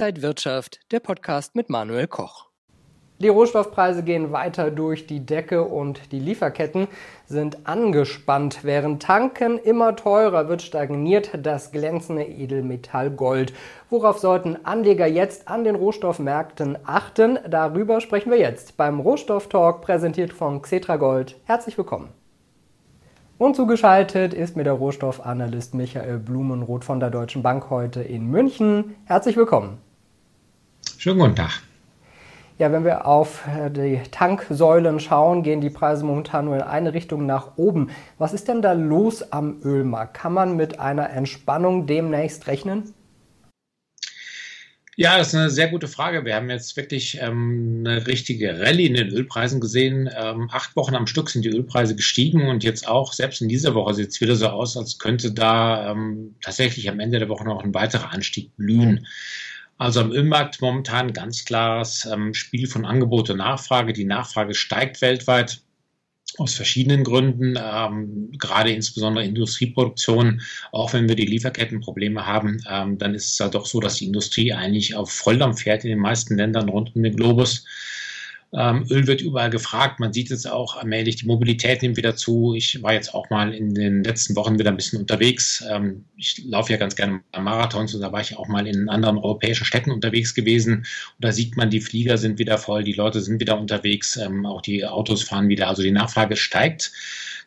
Inside Wirtschaft, der Podcast mit Manuel Koch. Die Rohstoffpreise gehen weiter durch die Decke und die Lieferketten sind angespannt. Während Tanken immer teurer wird, stagniert das glänzende Edelmetall Gold. Worauf sollten Anleger jetzt an den Rohstoffmärkten achten? Darüber sprechen wir jetzt beim Rohstofftalk, präsentiert von Xetra Gold. Herzlich willkommen. Und zugeschaltet ist mir der Rohstoffanalyst Michael Blumenroth von der Deutschen Bank heute in München. Herzlich willkommen. Schönen guten Tag. Ja, wenn wir auf äh, die Tanksäulen schauen, gehen die Preise momentan nur in eine Richtung nach oben. Was ist denn da los am Ölmarkt? Kann man mit einer Entspannung demnächst rechnen? Ja, das ist eine sehr gute Frage. Wir haben jetzt wirklich ähm, eine richtige Rallye in den Ölpreisen gesehen. Ähm, acht Wochen am Stück sind die Ölpreise gestiegen und jetzt auch, selbst in dieser Woche sieht es wieder so aus, als könnte da ähm, tatsächlich am Ende der Woche noch ein weiterer Anstieg blühen. Also am Ölmarkt momentan ganz klares ähm, Spiel von Angebot und Nachfrage. Die Nachfrage steigt weltweit aus verschiedenen Gründen, ähm, gerade insbesondere Industrieproduktion. Auch wenn wir die Lieferkettenprobleme haben, ähm, dann ist es ja doch so, dass die Industrie eigentlich auf Volldampf fährt in den meisten Ländern rund um den Globus. Ähm, Öl wird überall gefragt. Man sieht es auch allmählich, die Mobilität nimmt wieder zu. Ich war jetzt auch mal in den letzten Wochen wieder ein bisschen unterwegs. Ähm, ich laufe ja ganz gerne Marathons und da war ich auch mal in anderen europäischen Städten unterwegs gewesen. Und da sieht man, die Flieger sind wieder voll, die Leute sind wieder unterwegs, ähm, auch die Autos fahren wieder. Also die Nachfrage steigt.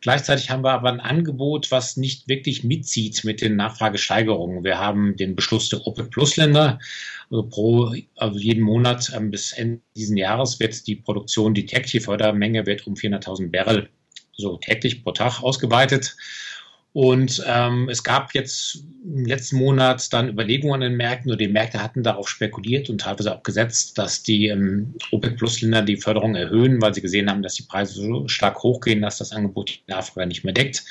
Gleichzeitig haben wir aber ein Angebot, was nicht wirklich mitzieht mit den Nachfragesteigerungen. Wir haben den Beschluss der OPEC-Plus-Länder. Also pro, also jeden Monat ähm, bis Ende dieses Jahres wird die Produktion, die tägliche Fördermenge wird um 400.000 Barrel so täglich pro Tag ausgeweitet. Und ähm, es gab jetzt im letzten Monat dann Überlegungen an den Märkten und die Märkte hatten darauf spekuliert und teilweise auch gesetzt, dass die ähm, OPEC-Plus-Länder die Förderung erhöhen, weil sie gesehen haben, dass die Preise so stark hochgehen, dass das Angebot die Nachfrage nicht mehr deckt.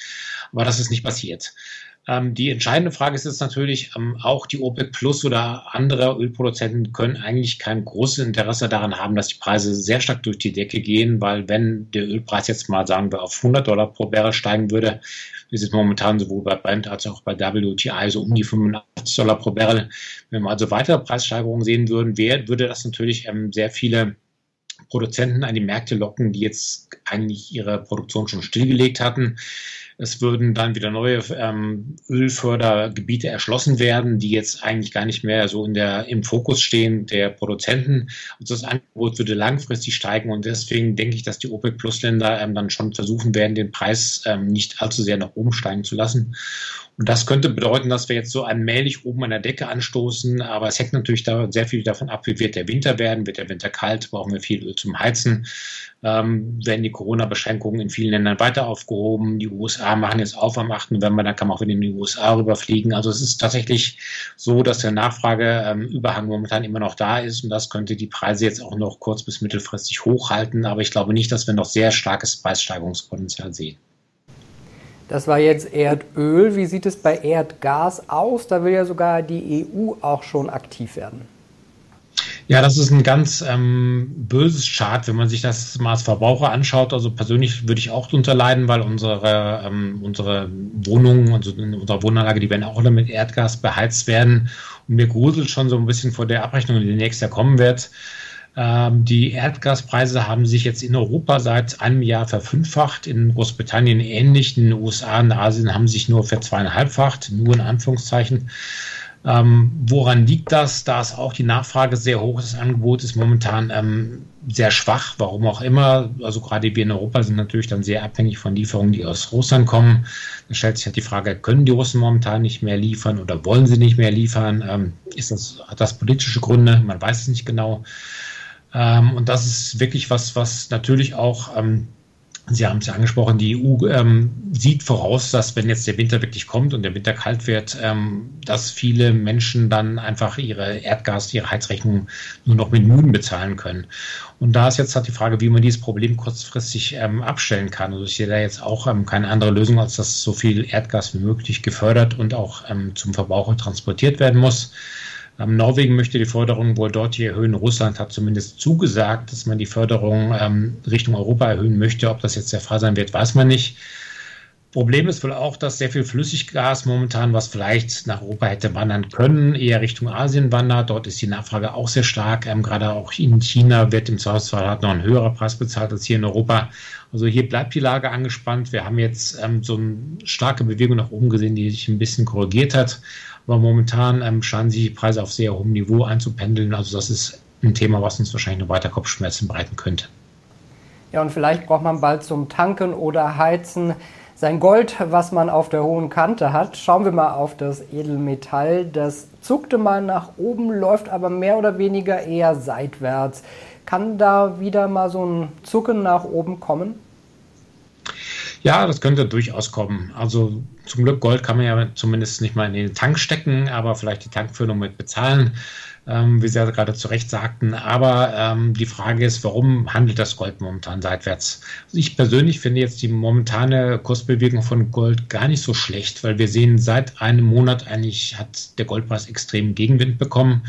Aber das ist nicht passiert. Ähm, die entscheidende Frage ist jetzt natürlich, ähm, auch die OPEC Plus oder andere Ölproduzenten können eigentlich kein großes Interesse daran haben, dass die Preise sehr stark durch die Decke gehen, weil wenn der Ölpreis jetzt mal, sagen wir, auf 100 Dollar pro Barrel steigen würde, ist es momentan sowohl bei Brent als auch bei WTI so um die 85 Dollar pro Barrel. Wenn wir also weitere Preissteigerungen sehen würden, wär, würde das natürlich ähm, sehr viele Produzenten an die Märkte locken, die jetzt eigentlich ihre Produktion schon stillgelegt hatten. Es würden dann wieder neue ähm, Ölfördergebiete erschlossen werden, die jetzt eigentlich gar nicht mehr so in der, im Fokus stehen der Produzenten. Und das Angebot würde langfristig steigen. Und deswegen denke ich, dass die OPEC-Plus-Länder ähm, dann schon versuchen werden, den Preis ähm, nicht allzu sehr nach oben steigen zu lassen. Und das könnte bedeuten, dass wir jetzt so allmählich oben an der Decke anstoßen. Aber es hängt natürlich da sehr viel davon ab, wie wird der Winter werden. Wird der Winter kalt? Brauchen wir viel Öl zum Heizen? Ähm, werden die Corona-Beschränkungen in vielen Ländern weiter aufgehoben? Die USA machen jetzt auf am 8. November, dann kann man auch wieder in die USA rüberfliegen. Also es ist tatsächlich so, dass der Nachfrageüberhang momentan immer noch da ist und das könnte die Preise jetzt auch noch kurz- bis mittelfristig hochhalten. Aber ich glaube nicht, dass wir noch sehr starkes Preissteigerungspotenzial sehen. Das war jetzt Erdöl. Wie sieht es bei Erdgas aus? Da will ja sogar die EU auch schon aktiv werden. Ja, das ist ein ganz ähm, böses Chart, wenn man sich das mal als Verbraucher anschaut. Also persönlich würde ich auch darunter leiden, weil unsere, ähm, unsere Wohnungen, also in unserer Wohnanlage, die werden auch alle mit Erdgas beheizt werden. Und mir gruselt schon so ein bisschen vor der Abrechnung, die nächstes Jahr kommen wird. Ähm, die Erdgaspreise haben sich jetzt in Europa seit einem Jahr verfünffacht, in Großbritannien ähnlich, in den USA und Asien haben sich nur verzweieinhalbfacht, nur in Anführungszeichen. Ähm, woran liegt das? Da ist auch die Nachfrage sehr hoch. Das Angebot ist momentan ähm, sehr schwach, warum auch immer. Also gerade wir in Europa sind natürlich dann sehr abhängig von Lieferungen, die aus Russland kommen. Da stellt sich halt die Frage, können die Russen momentan nicht mehr liefern oder wollen sie nicht mehr liefern? Ähm, ist das, hat das politische Gründe? Man weiß es nicht genau. Ähm, und das ist wirklich was, was natürlich auch, ähm, Sie haben es ja angesprochen, die EU ähm, sieht voraus, dass wenn jetzt der Winter wirklich kommt und der Winter kalt wird, ähm, dass viele Menschen dann einfach ihre Erdgas, ihre Heizrechnung nur noch mit Mühen bezahlen können. Und da ist jetzt halt die Frage, wie man dieses Problem kurzfristig ähm, abstellen kann. Also ich sehe da jetzt auch ähm, keine andere Lösung, als dass so viel Erdgas wie möglich gefördert und auch ähm, zum Verbraucher transportiert werden muss. Ähm, Norwegen möchte die Förderung wohl dort hier erhöhen. Russland hat zumindest zugesagt, dass man die Förderung ähm, Richtung Europa erhöhen möchte. Ob das jetzt der Fall sein wird, weiß man nicht. Problem ist wohl auch, dass sehr viel Flüssiggas momentan, was vielleicht nach Europa hätte wandern können, eher Richtung Asien wandert. Dort ist die Nachfrage auch sehr stark. Ähm, gerade auch in China wird im Zweifelsfall halt noch ein höherer Preis bezahlt als hier in Europa. Also hier bleibt die Lage angespannt. Wir haben jetzt ähm, so eine starke Bewegung nach oben gesehen, die sich ein bisschen korrigiert hat. Aber momentan ähm, scheinen sich die Preise auf sehr hohem Niveau einzupendeln. Also das ist ein Thema, was uns wahrscheinlich noch weiter Kopfschmerzen bereiten könnte. Ja, und vielleicht braucht man bald zum Tanken oder Heizen sein Gold, was man auf der hohen Kante hat. Schauen wir mal auf das Edelmetall. Das zuckte mal nach oben, läuft aber mehr oder weniger eher seitwärts. Kann da wieder mal so ein Zucken nach oben kommen? Ja, das könnte durchaus kommen. Also zum Glück Gold kann man ja zumindest nicht mal in den Tank stecken, aber vielleicht die Tankfüllung mit bezahlen ähm, wie Sie ja gerade zu Recht sagten. Aber ähm, die Frage ist, warum handelt das Gold momentan seitwärts? Also ich persönlich finde jetzt die momentane Kursbewegung von Gold gar nicht so schlecht, weil wir sehen, seit einem Monat eigentlich hat der Goldpreis extrem Gegenwind bekommen.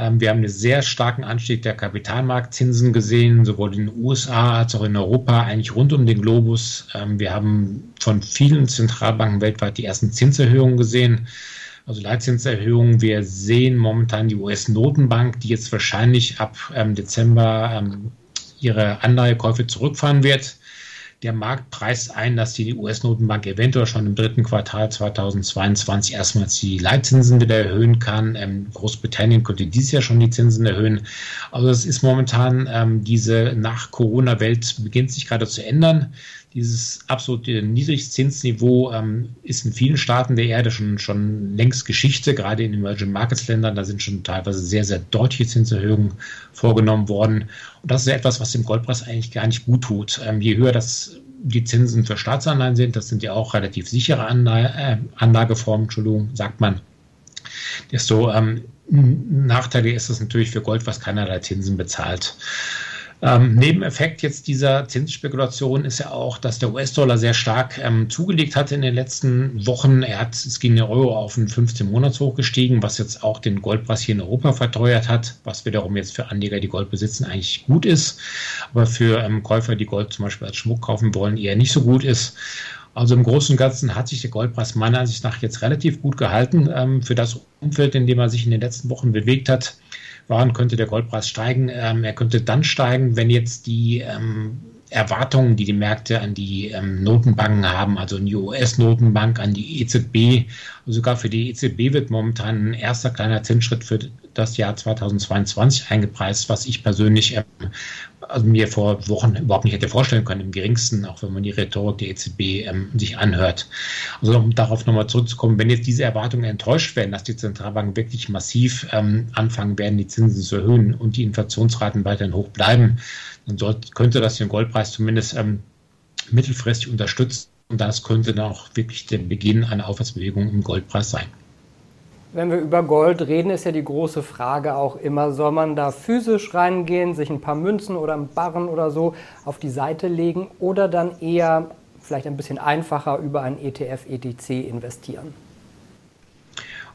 Ähm, wir haben einen sehr starken Anstieg der Kapitalmarktzinsen gesehen, sowohl in den USA als auch in Europa, eigentlich rund um den Globus. Ähm, wir haben von vielen Zentralbanken weltweit die ersten Zinserhöhungen gesehen also Leitzinserhöhungen. Wir sehen momentan die US-Notenbank, die jetzt wahrscheinlich ab ähm, Dezember ihre Anleihekäufe zurückfahren wird. Der Markt preist ein, dass die US-Notenbank eventuell schon im dritten Quartal 2022 erstmals die Leitzinsen wieder erhöhen kann. Ähm, Großbritannien könnte dieses Jahr schon die Zinsen erhöhen. Also es ist momentan ähm, diese nach Corona-Welt beginnt sich gerade zu ändern. Dieses absolute Niedrigzinsniveau ähm, ist in vielen Staaten der Erde schon, schon längst Geschichte, gerade in Emerging Markets Ländern. Da sind schon teilweise sehr, sehr deutliche Zinserhöhungen vorgenommen worden. Und das ist etwas, was dem Goldpreis eigentlich gar nicht gut tut. Ähm, je höher das die Zinsen für Staatsanleihen sind, das sind ja auch relativ sichere Anlage, äh, Anlageformen, Entschuldigung, sagt man, desto ähm, Nachteile ist es natürlich für Gold, was keinerlei Zinsen bezahlt. Ähm, Nebeneffekt jetzt dieser Zinsspekulation ist ja auch, dass der US-Dollar sehr stark ähm, zugelegt hat in den letzten Wochen. Er hat, es ging der Euro auf einen 15 Monats hochgestiegen, was jetzt auch den Goldpreis hier in Europa verteuert hat, was wiederum jetzt für Anleger, die Gold besitzen, eigentlich gut ist, aber für ähm, Käufer, die Gold zum Beispiel als Schmuck kaufen wollen, eher nicht so gut ist. Also im Großen und Ganzen hat sich der Goldpreis meiner Ansicht nach jetzt relativ gut gehalten ähm, für das Umfeld, in dem er sich in den letzten Wochen bewegt hat waren, könnte der Goldpreis steigen. Ähm, er könnte dann steigen, wenn jetzt die ähm, Erwartungen, die die Märkte an die ähm, Notenbanken haben, also an die US-Notenbank, an die EZB, sogar für die EZB wird momentan ein erster kleiner Zinsschritt für das Jahr 2022 eingepreist, was ich persönlich ähm, also mir vor Wochen überhaupt nicht hätte vorstellen können, im geringsten, auch wenn man die Rhetorik der EZB ähm, sich anhört. Also um darauf nochmal zurückzukommen, wenn jetzt diese Erwartungen enttäuscht werden, dass die Zentralbanken wirklich massiv ähm, anfangen werden, die Zinsen zu erhöhen und die Inflationsraten weiterhin hoch bleiben, dann sollte, könnte das den Goldpreis zumindest ähm, mittelfristig unterstützen. Und das könnte dann auch wirklich der Beginn einer Aufwärtsbewegung im Goldpreis sein. Wenn wir über Gold reden, ist ja die große Frage auch immer, soll man da physisch reingehen, sich ein paar Münzen oder ein Barren oder so auf die Seite legen oder dann eher vielleicht ein bisschen einfacher über ein ETF, ETC investieren?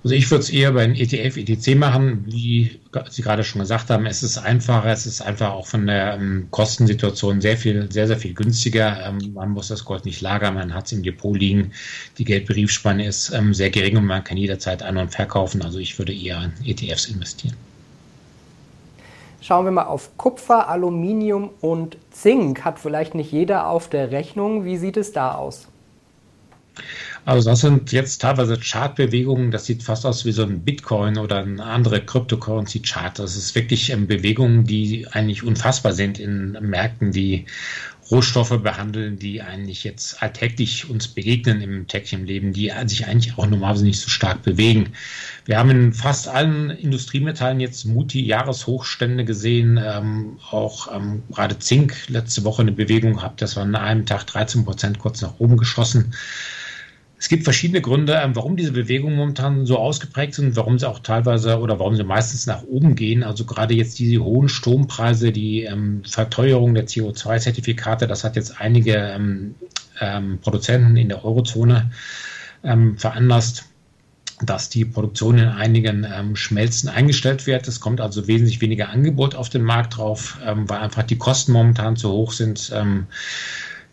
Also ich würde es eher bei einem ETF, ETC machen, wie Sie gerade schon gesagt haben. Es ist einfacher, es ist einfach auch von der ähm, Kostensituation sehr viel, sehr, sehr viel günstiger. Ähm, man muss das Gold nicht lagern, man hat es im Depot liegen. Die Geldbriefspanne ist ähm, sehr gering und man kann jederzeit ein- und verkaufen. Also ich würde eher in ETFs investieren. Schauen wir mal auf Kupfer, Aluminium und Zink. Hat vielleicht nicht jeder auf der Rechnung. Wie sieht es da aus? Also das sind jetzt teilweise Chartbewegungen, das sieht fast aus wie so ein Bitcoin oder ein andere Cryptocurrency-Chart. Das ist wirklich ähm, Bewegungen, die eigentlich unfassbar sind in Märkten, die Rohstoffe behandeln, die eigentlich jetzt alltäglich uns begegnen im täglichen Leben, die sich eigentlich auch normalerweise nicht so stark bewegen. Wir haben in fast allen Industriemetallen jetzt Multi-Jahreshochstände gesehen, ähm, auch ähm, gerade Zink letzte Woche eine Bewegung gehabt, das war an einem Tag 13 Prozent kurz nach oben geschossen. Es gibt verschiedene Gründe, ähm, warum diese Bewegungen momentan so ausgeprägt sind, warum sie auch teilweise oder warum sie meistens nach oben gehen. Also gerade jetzt diese hohen Strompreise, die ähm, Verteuerung der CO2-Zertifikate, das hat jetzt einige ähm, ähm, Produzenten in der Eurozone ähm, veranlasst, dass die Produktion in einigen ähm, Schmelzen eingestellt wird. Es kommt also wesentlich weniger Angebot auf den Markt drauf, weil einfach die Kosten momentan zu hoch sind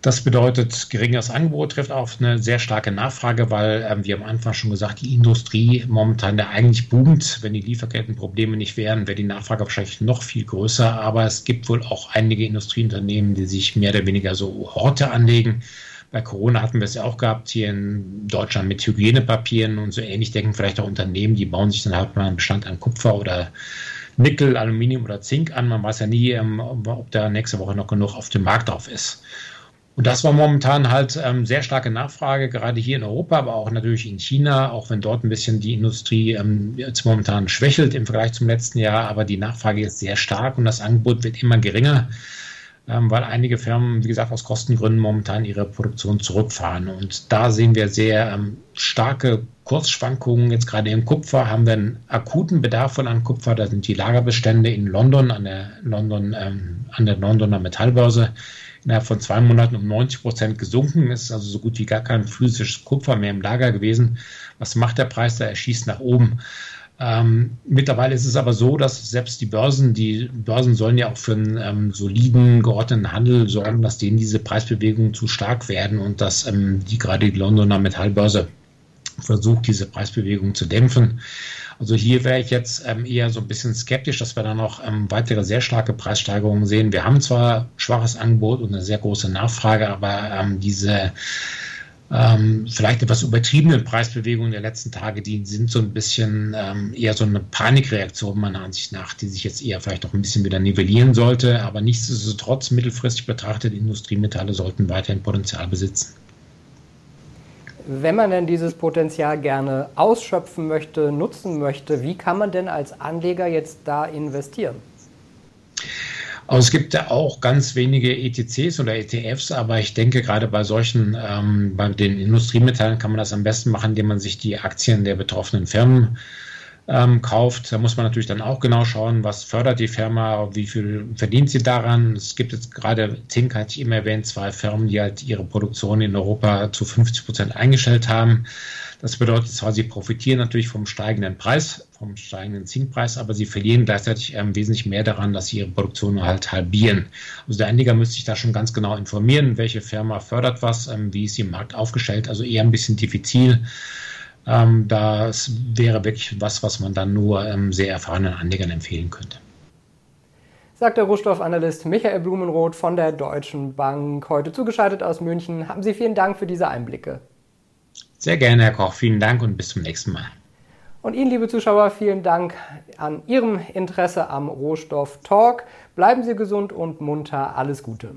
Das bedeutet, geringeres Angebot trifft auf eine sehr starke Nachfrage, weil ähm, wir am Anfang schon gesagt, die Industrie momentan ja eigentlich boomt. Wenn die Lieferkettenprobleme nicht wären, wäre die Nachfrage wahrscheinlich noch viel größer. Aber es gibt wohl auch einige Industrieunternehmen, die sich mehr oder weniger so Horte anlegen. Bei Corona hatten wir es ja auch gehabt, hier in Deutschland mit Hygienepapieren und so ähnlich denken vielleicht auch Unternehmen, die bauen sich dann halt mal einen Bestand an Kupfer oder Nickel, Aluminium oder Zink an. Man weiß ja nie, ähm, ob da nächste Woche noch genug auf dem Markt drauf ist. Und das war momentan halt ähm, sehr starke Nachfrage, gerade hier in Europa, aber auch natürlich in China, auch wenn dort ein bisschen die Industrie ähm, jetzt momentan schwächelt im Vergleich zum letzten Jahr, aber die Nachfrage ist sehr stark und das Angebot wird immer geringer, ähm, weil einige Firmen, wie gesagt, aus Kostengründen momentan ihre Produktion zurückfahren. Und da sehen wir sehr ähm, starke Kursschwankungen. Jetzt gerade im Kupfer haben wir einen akuten Bedarf von Kupfer. Da sind die Lagerbestände in London an der London ähm, an der Londoner Metallbörse innerhalb von zwei Monaten um 90 Prozent gesunken. Es ist also so gut wie gar kein physisches Kupfer mehr im Lager gewesen. Was macht der Preis da? Er schießt nach oben. Ähm, mittlerweile ist es aber so, dass selbst die Börsen, die Börsen sollen ja auch für einen ähm, soliden, geordneten Handel sorgen, dass denen diese Preisbewegungen zu stark werden und dass ähm, die gerade die Londoner Metallbörse versucht, diese Preisbewegung zu dämpfen. Also hier wäre ich jetzt ähm, eher so ein bisschen skeptisch, dass wir da noch ähm, weitere sehr starke Preissteigerungen sehen. Wir haben zwar schwaches Angebot und eine sehr große Nachfrage, aber ähm, diese ähm, vielleicht etwas übertriebenen Preisbewegungen der letzten Tage, die sind so ein bisschen ähm, eher so eine Panikreaktion meiner Ansicht nach, die sich jetzt eher vielleicht auch ein bisschen wieder nivellieren sollte. Aber nichtsdestotrotz mittelfristig betrachtet, Industriemetalle sollten weiterhin Potenzial besitzen. Wenn man denn dieses Potenzial gerne ausschöpfen möchte, nutzen möchte, wie kann man denn als Anleger jetzt da investieren? Also es gibt ja auch ganz wenige ETCs oder ETFs, aber ich denke gerade bei solchen, ähm, bei den Industriemetallen kann man das am besten machen, indem man sich die Aktien der betroffenen Firmen ähm, kauft. Da muss man natürlich dann auch genau schauen, was fördert die Firma, wie viel verdient sie daran. Es gibt jetzt gerade, Zink hatte ich immer erwähnt, zwei Firmen, die halt ihre Produktion in Europa zu 50 Prozent eingestellt haben. Das bedeutet zwar, sie profitieren natürlich vom steigenden Preis, vom steigenden Zinkpreis, aber sie verlieren gleichzeitig ähm, wesentlich mehr daran, dass sie ihre Produktion halt halbieren. Also der Anleger müsste sich da schon ganz genau informieren, welche Firma fördert was, ähm, wie ist sie im Markt aufgestellt, also eher ein bisschen diffizil. Ähm, das wäre wirklich was, was man dann nur ähm, sehr erfahrenen Anlegern empfehlen könnte. Sagt der Rohstoffanalyst Michael Blumenroth von der Deutschen Bank, heute zugeschaltet aus München. Haben Sie vielen Dank für diese Einblicke. Sehr gerne, Herr Koch. Vielen Dank und bis zum nächsten Mal. Und Ihnen, liebe Zuschauer, vielen Dank an Ihrem Interesse am Rohstoff Talk. Bleiben Sie gesund und munter. Alles Gute.